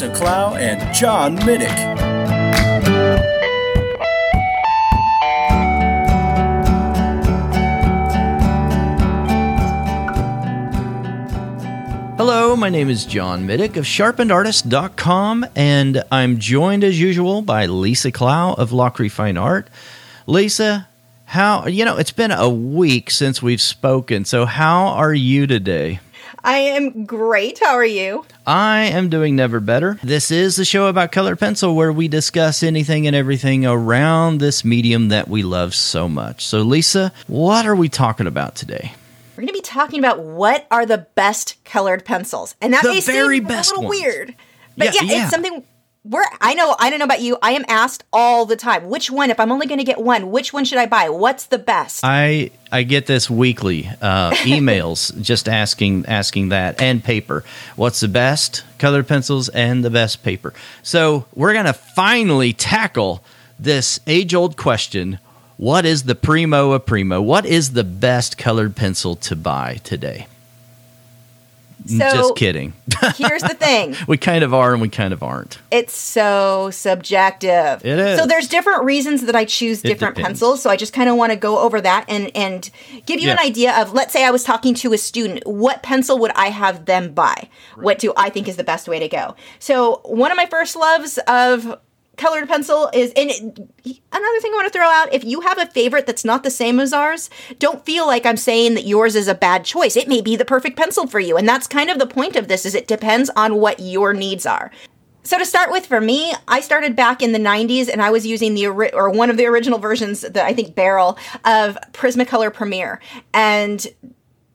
Lisa Clough and John Middick. Hello, my name is John Middick of sharpenedartist.com, and I'm joined as usual by Lisa Clough of Lachri Fine Art. Lisa, how, you know, it's been a week since we've spoken, so how are you today? I am great. How are you? I am doing never better. This is the show about colored pencil where we discuss anything and everything around this medium that we love so much. So, Lisa, what are we talking about today? We're going to be talking about what are the best colored pencils, and that The may very seem best a little ones. weird, but Yeah, yeah, yeah. it's something. We're, I know, I don't know about you. I am asked all the time, which one, if I'm only going to get one, which one should I buy? What's the best? I I get this weekly uh, emails just asking asking that and paper. What's the best colored pencils and the best paper? So we're gonna finally tackle this age old question: What is the primo of primo? What is the best colored pencil to buy today? So- just kidding. Here's the thing. we kind of are and we kind of aren't. It's so subjective. It is. So there's different reasons that I choose different pencils. So I just kind of want to go over that and and give you an idea of let's say I was talking to a student, what pencil would I have them buy? What do I think is the best way to go? So one of my first loves of colored pencil is and another thing I want to throw out if you have a favorite that's not the same as ours don't feel like I'm saying that yours is a bad choice. It may be the perfect pencil for you and that's kind of the point of this is it depends on what your needs are. So to start with, for me, I started back in the '90s, and I was using the or one of the original versions, that I think Barrel of Prismacolor Premier, and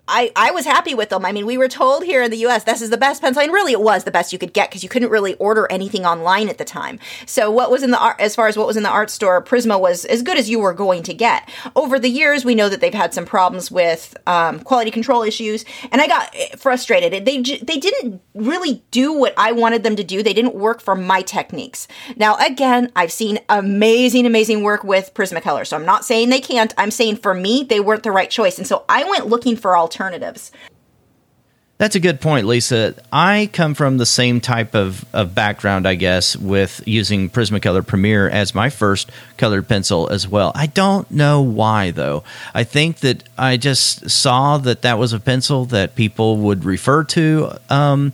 I, I was happy with them. I mean, we were told here in the US this is the best pencil, and really it was the best you could get because you couldn't really order anything online at the time. So what was in the art, as far as what was in the art store, Prisma was as good as you were going to get. Over the years, we know that they've had some problems with um, quality control issues, and I got eh, frustrated. They they didn't really do what I wanted them to do. They didn't work for my techniques. Now, again, I've seen amazing, amazing work with Prismacolor, so I'm not saying they can't. I'm saying for me, they weren't the right choice, and so I went looking for alternatives. That's a good point, Lisa. I come from the same type of, of background, I guess, with using Prismacolor Premier as my first colored pencil as well. I don't know why, though. I think that I just saw that that was a pencil that people would refer to um,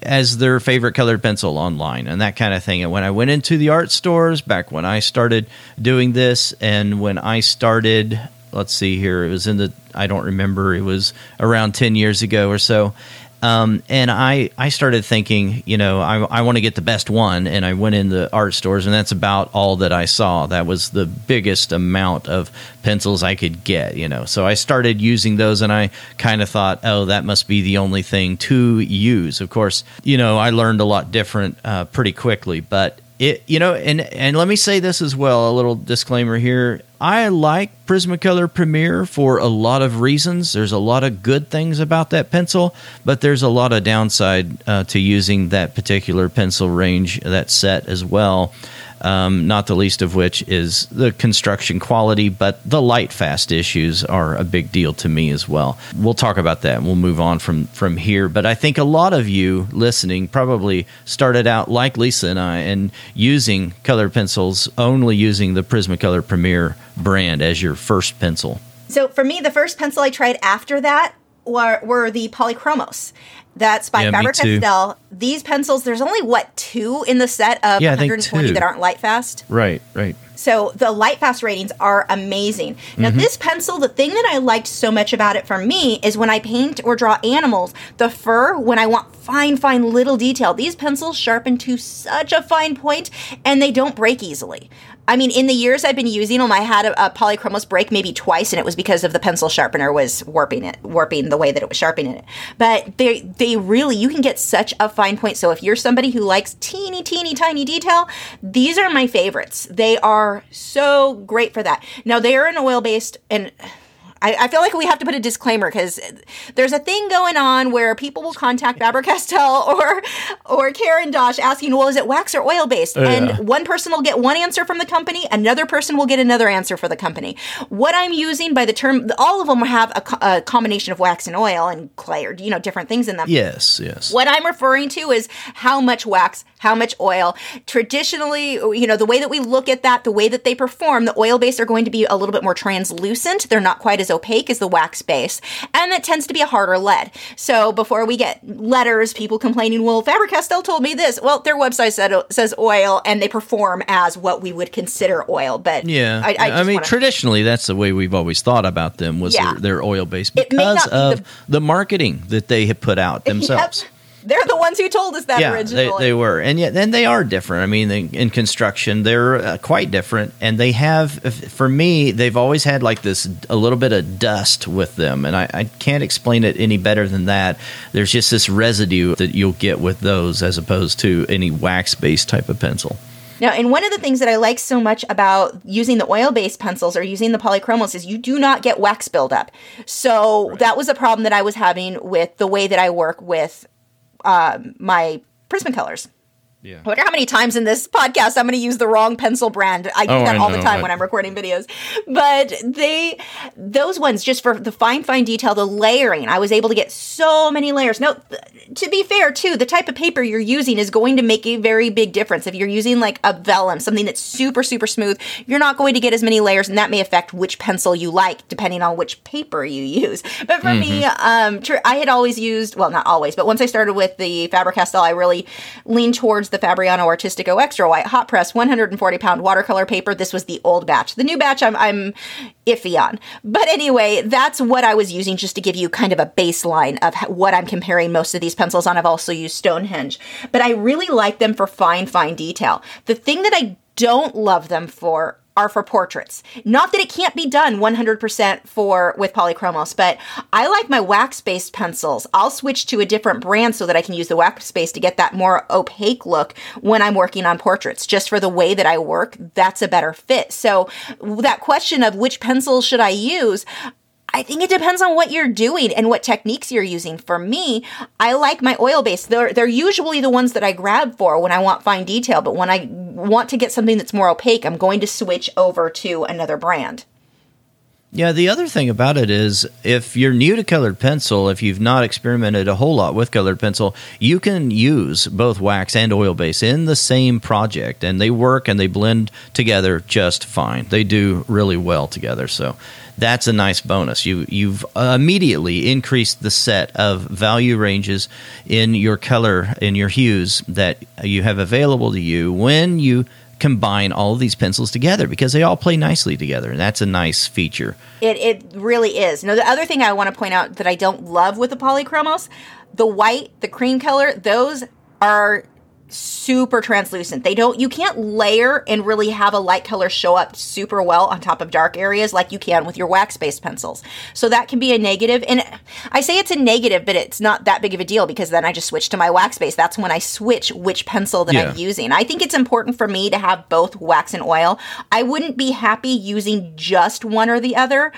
as their favorite colored pencil online and that kind of thing. And when I went into the art stores back when I started doing this, and when I started let's see here it was in the i don't remember it was around 10 years ago or so um, and I, I started thinking, you know, I, I want to get the best one. And I went in the art stores, and that's about all that I saw. That was the biggest amount of pencils I could get, you know. So I started using those, and I kind of thought, oh, that must be the only thing to use. Of course, you know, I learned a lot different uh, pretty quickly, but it you know and and let me say this as well a little disclaimer here. I like prismacolor premier for a lot of reasons. There's a lot of good things about that pencil but there's a lot of downside uh, to using that particular pencil range that set as well um, not the least of which is the construction quality, but the light fast issues are a big deal to me as well. We'll talk about that and we'll move on from, from here. But I think a lot of you listening probably started out like Lisa and I and using colored pencils, only using the Prismacolor Premier brand as your first pencil. So for me, the first pencil I tried after that were, were the Polychromos. That's by Yeah, Faber. Castell. These pencils, there's only what two in the set of Yeah, 120 two. that aren't light fast. Right, right. So the light fast ratings are amazing. Now Mm-hmm. this pencil, the thing that I liked so much about it for me is when I paint or draw animals, the fur when I want fine, fine little detail. These pencils sharpen to such a fine point and they don't break easily. I mean, in the years I've been using them, I had a, a polychromos break maybe twice, and it was because of the pencil sharpener was warping it, warping the way that it was sharpening it. But they, they really, you can get such a fine point. So if you're somebody who likes teeny, teeny, tiny detail, these are my favorites. They are so great for that. Now they are an oil based, and I, I feel like we have to put a disclaimer because there's a thing going on where people will contact Faber Castell or or Caran d'Ache asking, well, is it wax or oil based? Yeah. And one person will get one answer from the company, another person will get another answer for the company. What I'm using by the term, all of them have a, a combination of wax and oil and clay or you know different things in them. Yes, yes. What I'm referring to is how much wax, how much oil. Traditionally, you know, the way that we look at that, the way that they perform, the oil base are going to be a little bit more translucent. They're not quite as opaque as the wax base, and that tends to be a harder lead. So before we get letters, people complaining, well, Faber Castell told me this. Well, their website said, says oil, and they perform as what we would consider oil. But Yeah, I, I, just mean, wanna- traditionally, that's the way we've always thought about them was Yeah. their, their oil base because of the- the, marketing that they have put out themselves. Yep. They're the ones who told us that Yeah, they, originally. they were, and yet then they are different. I mean, they, in construction, they're uh, quite different, and they have, for me, they've always had like this a little bit of dust with them, and I, I can't explain it any better than that. There's just this residue that you'll get with those, as opposed to any wax-based type of pencil. Now, and one of the things that I like so much about using the oil-based pencils or using the polychromos is you do not get wax buildup. So that was a problem that I was having with the way that I work with um, my Prismacolors. Yeah. I wonder how many times in this podcast I'm going to use the wrong pencil brand. I do Oh, that all the time I- when I'm recording videos. But they, those ones, just for the fine, fine detail, the layering, I was able to get so many layers. Now, th- to be fair, too, the type of paper you're using is going to make a very big difference. If you're using like a vellum, something that's super, super smooth, you're not going to get as many layers, and that may affect which pencil you like depending on which paper you use. But for me, um, tr- I had always used, well, not always, but once I started with the Faber Castell, I really leaned towards the Fabriano Artistico Extra White Hot Press 140 pound watercolor paper. This was the old batch. The new batch, I'm, I'm iffy on. But anyway, that's what I was using just to give you kind of a baseline of what I'm comparing most of these pencils on. I've also used Stonehenge, but I really like them for fine, fine detail. The thing that I don't love them for are for portraits. Not that it can't be done 100% for with polychromos, but I like my wax-based pencils. I'll switch to a different brand so that I can use the wax base to get that more opaque look when I'm working on portraits. Just for the way that I work, that's a better fit. So that question of which pencils should I use, I think it depends on what you're doing and what techniques you're using. For me, I like my oil base. They're they're usually the ones that I grab for when I want fine detail, but when I want to get something that's more opaque, I'm going to switch over to another brand. Yeah, the other thing about it is if you're new to colored pencil, if you've not experimented a whole lot with colored pencil, you can use both wax and oil base in the same project and they work and they blend together just fine. They do really well together. So that's a nice bonus. You you've immediately increased the set of value ranges in your color in your hues that you have available to you when you combine all of these pencils together because they all play nicely together and that's a nice feature. It it really is. Now the other thing I want to point out that I don't love with the polychromos, the white, the cream color, those are super translucent. They don't you can't layer and really have a light color show up super well on top of dark areas like you can with your wax-based pencils. So that can be a negative and I say it's a negative but it's not that big of a deal because then I just switch to my wax base. That's when I switch which pencil that Yeah. I'm using. I think it's important for me to have both wax and oil. I wouldn't be happy using just one or the other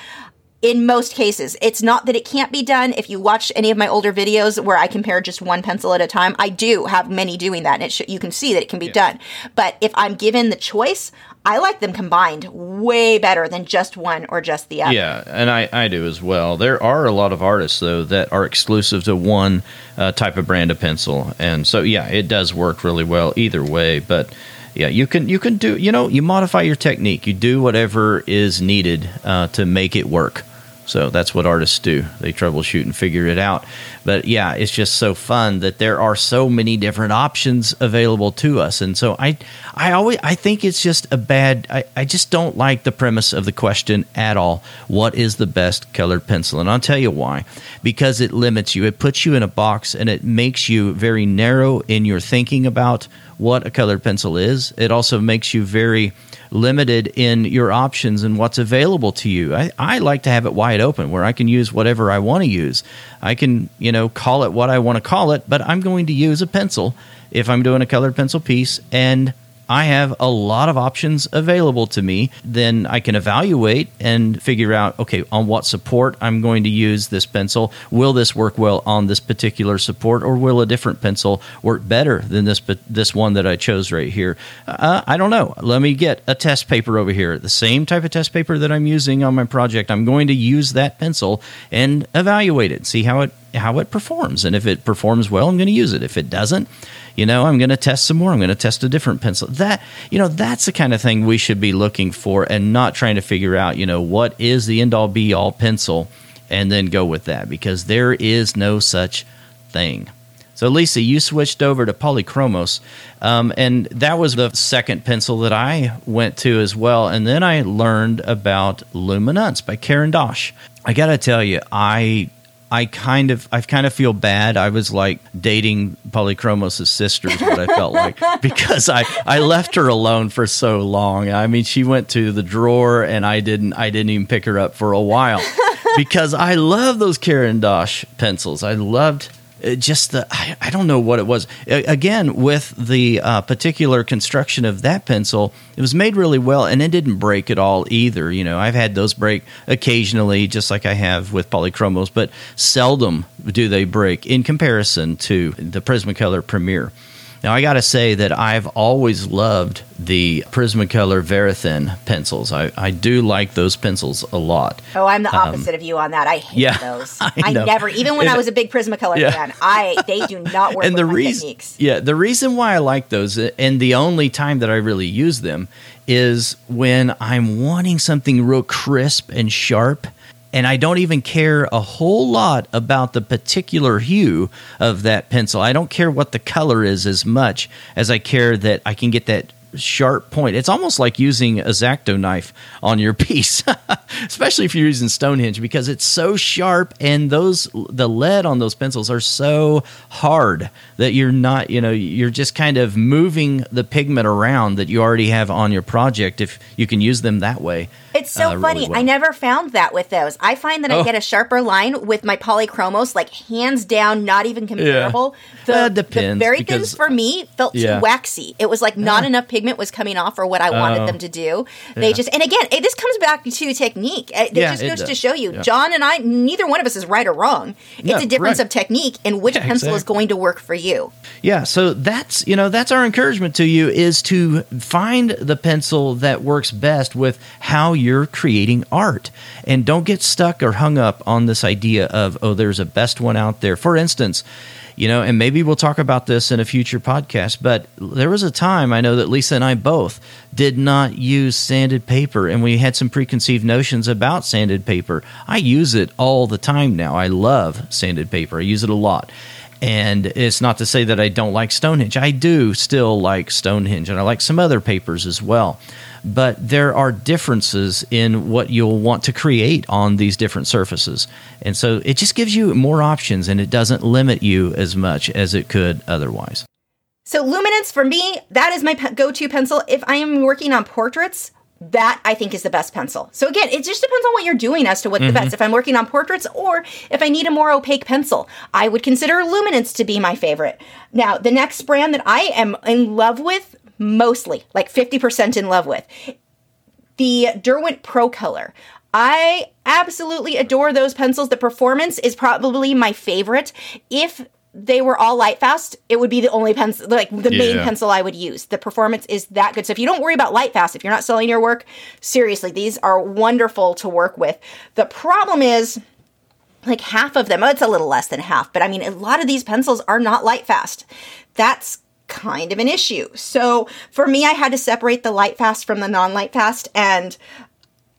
in most cases. It's not that it can't be done. If you watch any of my older videos where I compare just one pencil at a time, I do have many doing that, and it sh- you can see that it can be done. But if I'm given the choice, I like them combined way better than just one or just the other. Yeah, and I, I do as well. There are a lot of artists though that are exclusive to one uh, type of brand of pencil, and so yeah, it does work really well either way. But yeah, you can you can do you know you modify your technique. You do whatever is needed uh, to make it work. So that's what artists do. They troubleshoot and figure it out. But yeah, it's just so fun that there are so many different options available to us. And so I I always I think it's just a bad I, I just don't like the premise of the question at all. What is the best colored pencil? And I'll tell you why. Because it limits you. It puts you in a box and it makes you very narrow in your thinking about what a colored pencil is. It also makes you very limited in your options and what's available to you. I, I like to have it wide open where I can use whatever I want to use. I can, you know, call it what I want to call it, but I'm going to use a pencil if I'm doing a colored pencil piece and I have a lot of options available to me, then I can evaluate and figure out okay, on what support I'm going to use this pencil. Will this work well on this particular support, or will a different pencil work better than this this one that I chose right here? Uh, I don't know. Let me get a test paper over here, the same type of test paper that I'm using on my project. I'm going to use that pencil and evaluate it, see how it how it performs, and if it performs well, I'm going to use it. If it doesn't, you know i'm going to test some more. I'm going to test a different pencil. That you know that's the kind of thing we should be looking for and not trying to figure out you know what is the end all be all pencil and then go with that because there is no such thing. So lisa you switched over to polychromos um, and that was the second pencil that i went to as well. And then i learned about luminance by Caran d'Ache i gotta tell you i I kind of I kind of feel bad. I was like dating Polychromos' sisters, what I felt like because I I left her alone for so long. I mean, she went to the drawer and I didn't I didn't even pick her up for a while because I love those Caran d'Ache pencils. I loved just the I, I, don't know what it was. Again with the uh, particular construction of that pencil it was made really well and it didn't break at all either. You know i've had those break occasionally just like i have with polychromos but seldom do they break in comparison to the prismacolor premier now, I got to say that I've always loved the Prismacolor Verithin pencils. I, I do like those pencils a lot. Oh, I'm the um, opposite um, of you on that. I hate yeah, those. I, I never, even when and, I was a big Prismacolor yeah. fan, I they do not work and the reason, techniques. Yeah, the reason why I like those, and the only time that I really use them, is when I'm wanting something real crisp and sharp and I don't even care a whole lot about the particular hue of that pencil. I don't care what the color is as much as I care that I can get that sharp point. It's almost like using a X-Acto knife on your piece, especially if you're using Stonehenge because it's so sharp and those the lead on those pencils are so hard that you're not, you know, you're just kind of moving the pigment around that you already have on your project if you can use them that way. It's so uh, funny. Really well. I never found that with those. I find that oh. I get a sharper line with my polychromos, like hands down, not even comparable. Yeah. The, uh, depends. The Verithins for me felt yeah. too waxy. It was like not enough pigment was coming off or what I wanted them oh. to do. They yeah. just, and again, it, this comes back to technique. It, it just goes to show you, John and I, neither one of us is right or wrong. It's no, a difference right. of technique and which pencil exactly. is going to work for you. Yeah. So that's, you know, that's our encouragement to you is to find the pencil that works best with how you're creating art. And don't get stuck or hung up on this idea of, oh, there's a best one out there. For instance, you know, and maybe we'll talk about this in a future podcast, but there was a time I know that Lisa and I both did not use sanded paper, and we had some preconceived notions about sanded paper. I use it all the time now. I love sanded paper, I use it a lot. And it's not to say that I don't like Stonehenge. I do still like Stonehenge, and I like some other papers as well. But there are differences in what you'll want to create on these different surfaces. And so it just gives you more options and it doesn't limit you as much as it could otherwise. So, luminance for me, that is my go to pencil. If I am working on portraits, that I think is the best pencil. So again, it just depends on what you're doing as to what's mm-hmm. the best. If I'm working on portraits or if I need a more opaque pencil, I would consider Luminance to be my favorite. Now, the next brand that I am in love with, mostly, like 50% in love with, the Derwent Pro Color. I absolutely adore those pencils. The performance is probably my favorite. If they were all light fast, it would be the only pencil, like the yeah. main pencil I would use. The performance is that good. So if you don't worry about light fast, if you're not selling your work, seriously, these are wonderful to work with. The problem is, like half of them, oh, it's a little less than half, but I mean, a lot of these pencils are not light fast. That's kind of an issue. So for me, I had to separate the light fast from the non light fast. And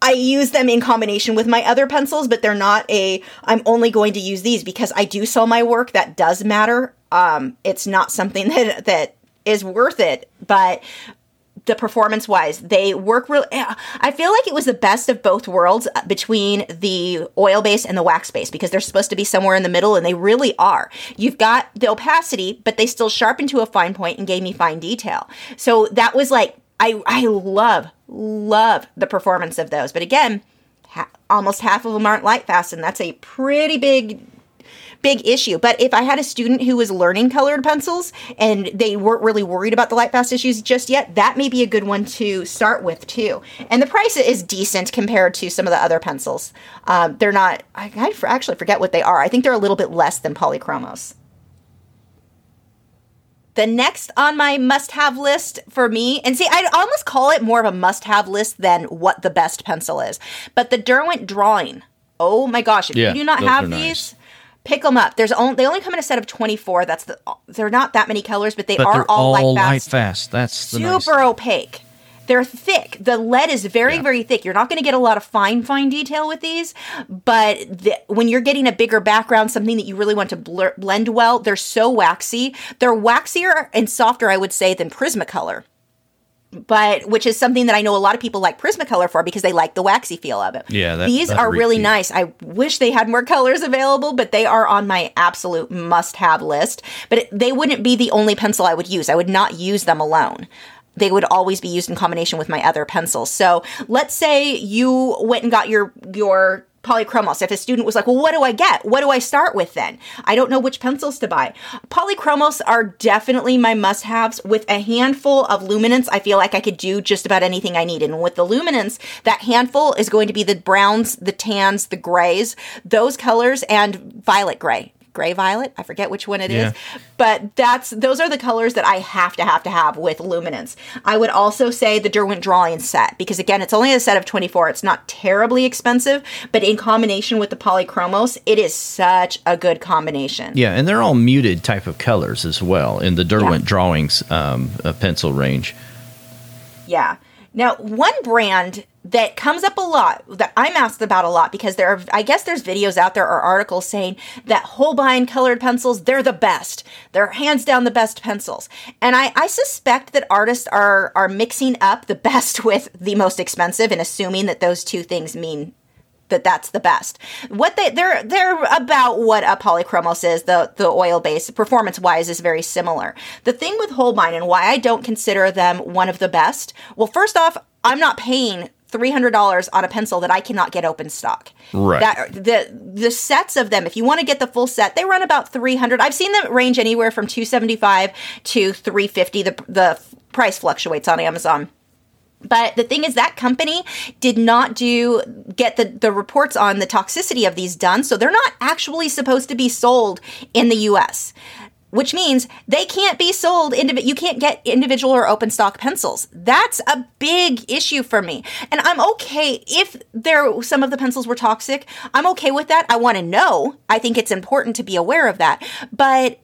I use them in combination with my other pencils, but they're not a, I'm only going to use these because I do sell my work. That does matter. Um, it's not something that, that is worth it, but the performance wise, they work really. I feel like it was the best of both worlds uh, between the oil base and the wax base because they're supposed to be somewhere in the middle, and they really are. You've got the opacity, but they still sharpen to a fine point and gave me fine detail. So that was like I I love love the performance of those. But again, ha- almost half of them aren't light fast, and that's a pretty big big issue. But if I had a student who was learning colored pencils and they weren't really worried about the light fast issues just yet, that may be a good one to start with too. And the price is decent compared to some of the other pencils. Um, they're not, I, I actually forget what they are. I think they're a little bit less than Polychromos. The next on my must have list for me, and see, I'd almost call it more of a must have list than what the best pencil is, but the Derwent drawing. Oh my gosh, if yeah, you do not have these, pick them up. There's only they only come in a set of 24. That's the they're not that many colors, but they but are all, all light fast. light fast. That's the super nice opaque. They're thick. The lead is very, Yeah. very thick. You're not going to get a lot of fine, fine detail with these, but the, when you're getting a bigger background, something that you really want to blur, blend well, they're so waxy. They're waxier and softer, I would say, than Prismacolor but which is something that I know a lot of people like Prismacolor for because they like the waxy feel of it. Yeah, that- these are really repeat. nice. I wish they had more colors available, but they are on my absolute must-have list. But it, they wouldn't be the only pencil I would use. I would not use them alone. They would always be used in combination with my other pencils. So let's say you went and got your your polychromos. If a student was like, "Well, what do I get? What do I start with then?" I don't know which pencils to buy. Polychromos are definitely my must-haves. With a handful of luminance, I feel like I could do just about anything I need. And with the luminance, that handful is going to be the browns, the tans, the grays, those colors, and violet gray. Gray violet, I forget which one it is, Yeah. but that's those are the colors that I have to have to have with luminance. I would also say the Derwent drawing set because again, it's only a set of 24. It's not terribly expensive, but in combination with the polychromos, it is such a good combination. Yeah, and they're all muted type of colors as well in the Derwent drawings um, uh, pencil range. Yeah. Now, one brand that comes up a lot that I'm asked about a lot because there are, I guess there's videos out there or articles saying that Holbein colored pencils, they're the best. They're hands down the best pencils. And I, I suspect that artists are, are mixing up the best with the most expensive and assuming that those two things mean that that's the best. What they they're they're about what a polychromos is. The the oil base performance wise is very similar. The thing with Holbein and why I don't consider them one of the best. Well, first off, I'm not paying. Three hundred dollars on a pencil that I cannot get open stock. Right. That the the sets of them, if you want to get the full set, they run about three hundred. I've seen them range anywhere from two seventy five to three fifty. The the price fluctuates on Amazon. But the thing is, that company did not do get the, the reports on the toxicity of these done, so they're not actually supposed to be sold in the U.S. Which means they can't be sold. Indiv- you can't get individual or open stock pencils. That's a big issue for me. And I'm okay if there some of the pencils were toxic. I'm okay with that. I want to know. I think it's important to be aware of that. But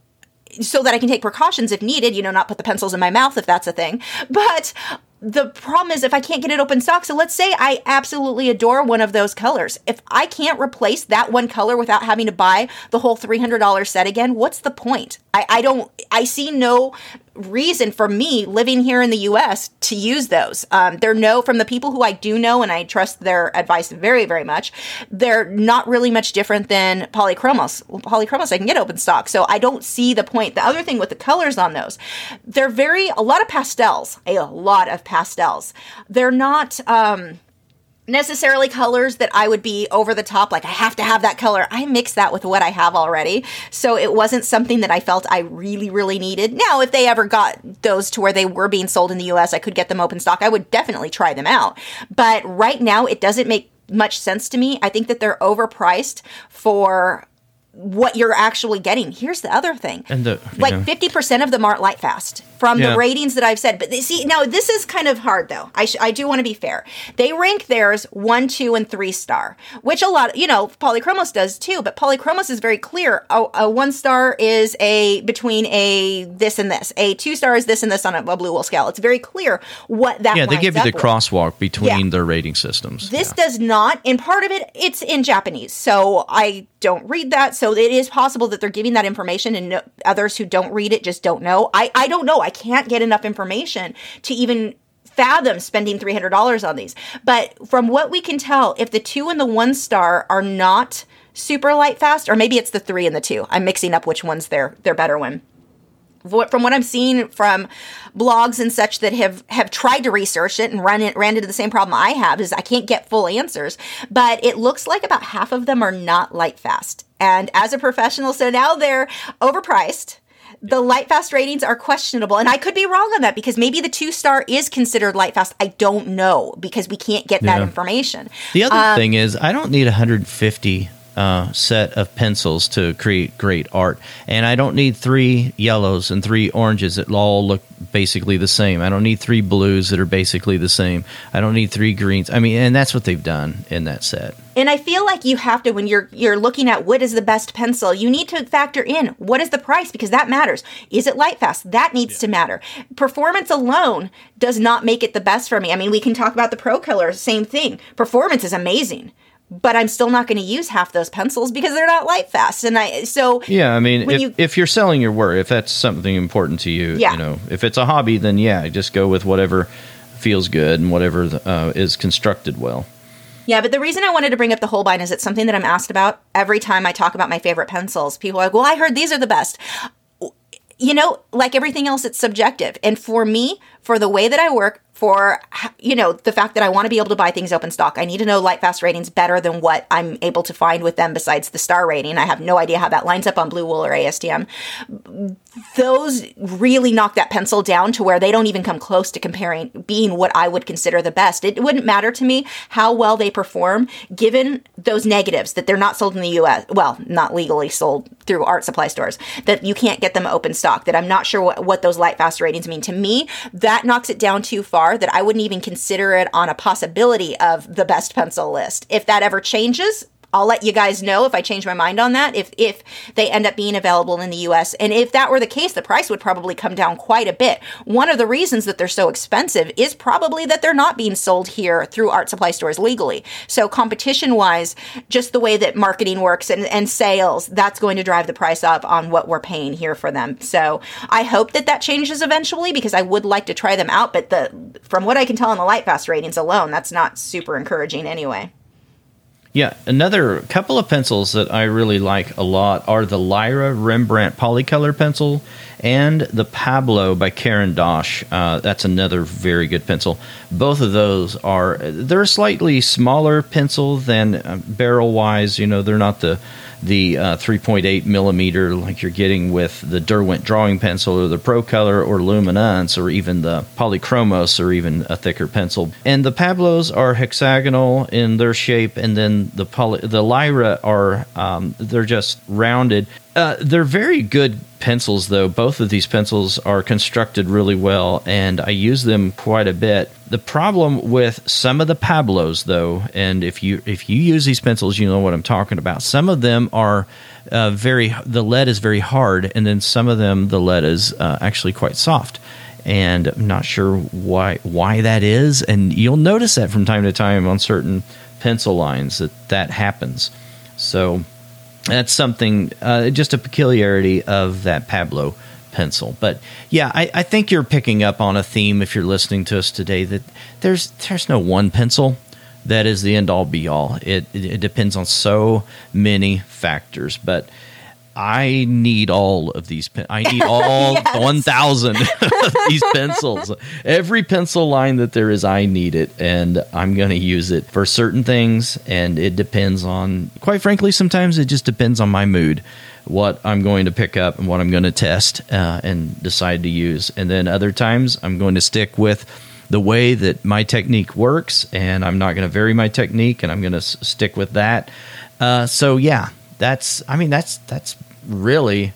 so that I can take precautions if needed, you know, not put the pencils in my mouth if that's a thing. But the problem is if I can't get it open stock, so let's say I absolutely adore one of those colors. If I can't replace that one color without having to buy the whole $300 set again, what's the point? I, I don't, I see no reason for me living here in the US to use those. Um, they're no, from the people who I do know, and I trust their advice very, very much, they're not really much different than polychromos. Well, polychromos I can get open stock, so I don't see the point. The other thing with the colors on those, they're very, a lot of pastels, a lot of pastels. They're not, um, necessarily colors that I would be over the top, like I have to have that color. I mix that with what I have already. So it wasn't something that I felt I really, really needed. Now, if they ever got those to where they were being sold in the US, I could get them open stock. I would definitely try them out. But right now, it doesn't make much sense to me. I think that they're overpriced for what you're actually getting. Here's the other thing. And the- like yeah. 50% of them aren't light fast from Yeah. the ratings that I've said. But they, see, now this is kind of hard though. I, sh- I do want to be fair. They rank theirs one, two, and three star, which a lot, you know, Polychromos does too. But Polychromos is very clear. A, a one star is a between a this and this. A two star is this and this on a, a blue wool scale. It's very clear what that. Yeah, they give you the with. crosswalk between Yeah. their rating systems. This Yeah. does not, and part of it, it's in Japanese. So I don't read that. So it is possible that they're giving that information and no, others who don't read it just don't know. I, I don't know. I can't get enough information to even fathom spending $300 on these. But from what we can tell, if the two and the one star are not super light fast, or maybe it's the three and the two, I'm mixing up which one's their, their better one from what I'm seeing from blogs and such that have have tried to research it and run it ran into the same problem I have is I can't get full answers. But it looks like about half of them are not light fast. And as a professional, so now they're overpriced. The light fast ratings are questionable, and I could be wrong on that because maybe the two star is considered light fast. I don't know because we can't get that information. The other Um, thing is, I don't need 150 uh, set of pencils to create great art, and I don't need three yellows and three oranges that all look basically the same. I don't need three blues that are basically the same. I don't need three greens. I mean, and that's what they've done in that set. And I feel like you have to when you're you're looking at what is the best pencil, you need to factor in what is the price because that matters. Is it light fast? That needs to matter. Performance alone does not make it the best for me. I mean, we can talk about the Pro Color, same thing. Performance is amazing. But I'm still not going to use half those pencils because they're not light fast. And I so Yeah, I mean, if, you- if you're selling your work, if that's something important to you, Yeah. you know, if it's a hobby, then yeah, just go with whatever feels good and whatever uh, is constructed well. Yeah, but the reason I wanted to bring up the Holbein is it's something that I'm asked about every time I talk about my favorite pencils. People are like, well, I heard these are the best. You know, like everything else, it's subjective. And for me, for the way that I work, for you know the fact that I want to be able to buy things open stock, I need to know light fast ratings better than what I'm able to find with them. Besides the star rating, I have no idea how that lines up on Blue Wool or ASTM those really knock that pencil down to where they don't even come close to comparing being what I would consider the best. It wouldn't matter to me how well they perform given those negatives that they're not sold in the US, well, not legally sold through art supply stores, that you can't get them open stock, that I'm not sure what, what those light fast ratings mean. To me, that knocks it down too far that I wouldn't even consider it on a possibility of the best pencil list. If that ever changes, I'll let you guys know if I change my mind on that. If if they end up being available in the US. And if that were the case, the price would probably come down quite a bit. One of the reasons that they're so expensive is probably that they're not being sold here through art supply stores legally. So competition wise, just the way that marketing works and, and sales, that's going to drive the price up on what we're paying here for them. So I hope that that changes eventually because I would like to try them out. But the from what I can tell on the Lightfast ratings alone, that's not super encouraging anyway. Yeah, another couple of pencils that I really like a lot are the Lyra Rembrandt Polycolor pencil and the Pablo by Caran d'Ache. Uh, that's another very good pencil. Both of those are they're a slightly smaller pencil than uh, barrel wise. You know, they're not the the uh, 3.8 millimeter like you're getting with the Derwent drawing pencil or the Pro Color or Luminance or even the Polychromos or even a thicker pencil. And the Pablos are hexagonal in their shape, and then the poly- the Lyra are um, they're just rounded. Uh, they're very good pencils, though. Both of these pencils are constructed really well, and I use them quite a bit. The problem with some of the Pablos, though, and if you if you use these pencils, you know what I'm talking about. Some of them are uh, very the lead is very hard, and then some of them the lead is uh, actually quite soft. And I'm not sure why why that is, and you'll notice that from time to time on certain pencil lines that that happens. So that's something uh, just a peculiarity of that Pablo pencil. But yeah, I, I think you're picking up on a theme if you're listening to us today that there's there's no one pencil that is the end all be all. It, it it depends on so many factors, but. I need all of these. Pen- I need all Yes. one thousand of these pencils. Every pencil line that there is, I need it, and I'm going to use it for certain things. And it depends on, quite frankly, sometimes it just depends on my mood, what I'm going to pick up and what I'm going to test uh, and decide to use. And then other times, I'm going to stick with the way that my technique works, and I'm not going to vary my technique, and I'm going to s- stick with that. Uh, so yeah, that's I mean that's that's really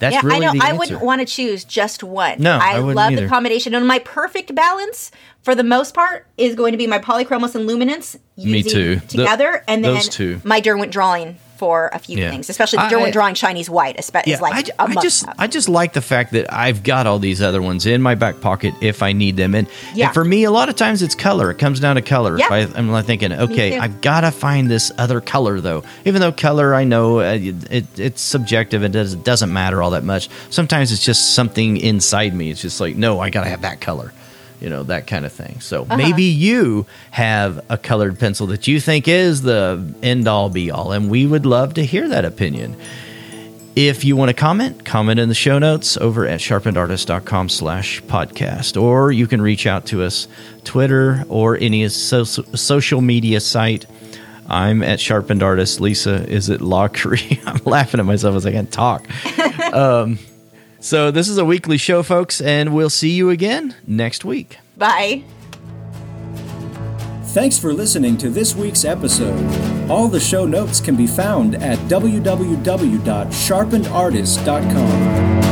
that's yeah, really I know. the I wouldn't want to choose just one. No, I I, love either. the combination. And my perfect balance, for the most part, is going to be my polychromos and luminance Me using too. The- together, and then two. my Derwent drawing for a few Yeah. things, especially I- drawing Chinese white. espe- yeah, like I, I just have. I just like the fact that I've got all these other ones in my back pocket if I need them, and, Yeah. and for me, a lot of times it's color. It comes down to color. If Yeah. I, I'm thinking, okay. I've got to find this other color though. Even though color, I know uh, it, it's subjective. It does, it doesn't matter all that much. Sometimes it's just something inside me. It's just like, no, I got to have that color. You know that kind of thing. So Uh-huh. maybe you have a colored pencil that you think is the end all be all, and we would love to hear that opinion. If you want to comment, comment in the show notes over at sharpenedartist.com slash podcast. Or you can reach out to us Twitter or any so- social media site. I'm at Sharpened Artist. Lisa is at Lachri. I'm laughing at myself as I can't talk. um, so this is a weekly show, folks, and we'll see you again next week. Bye. Thanks for listening to this week's episode. All the show notes can be found at www.sharpenedartist.com.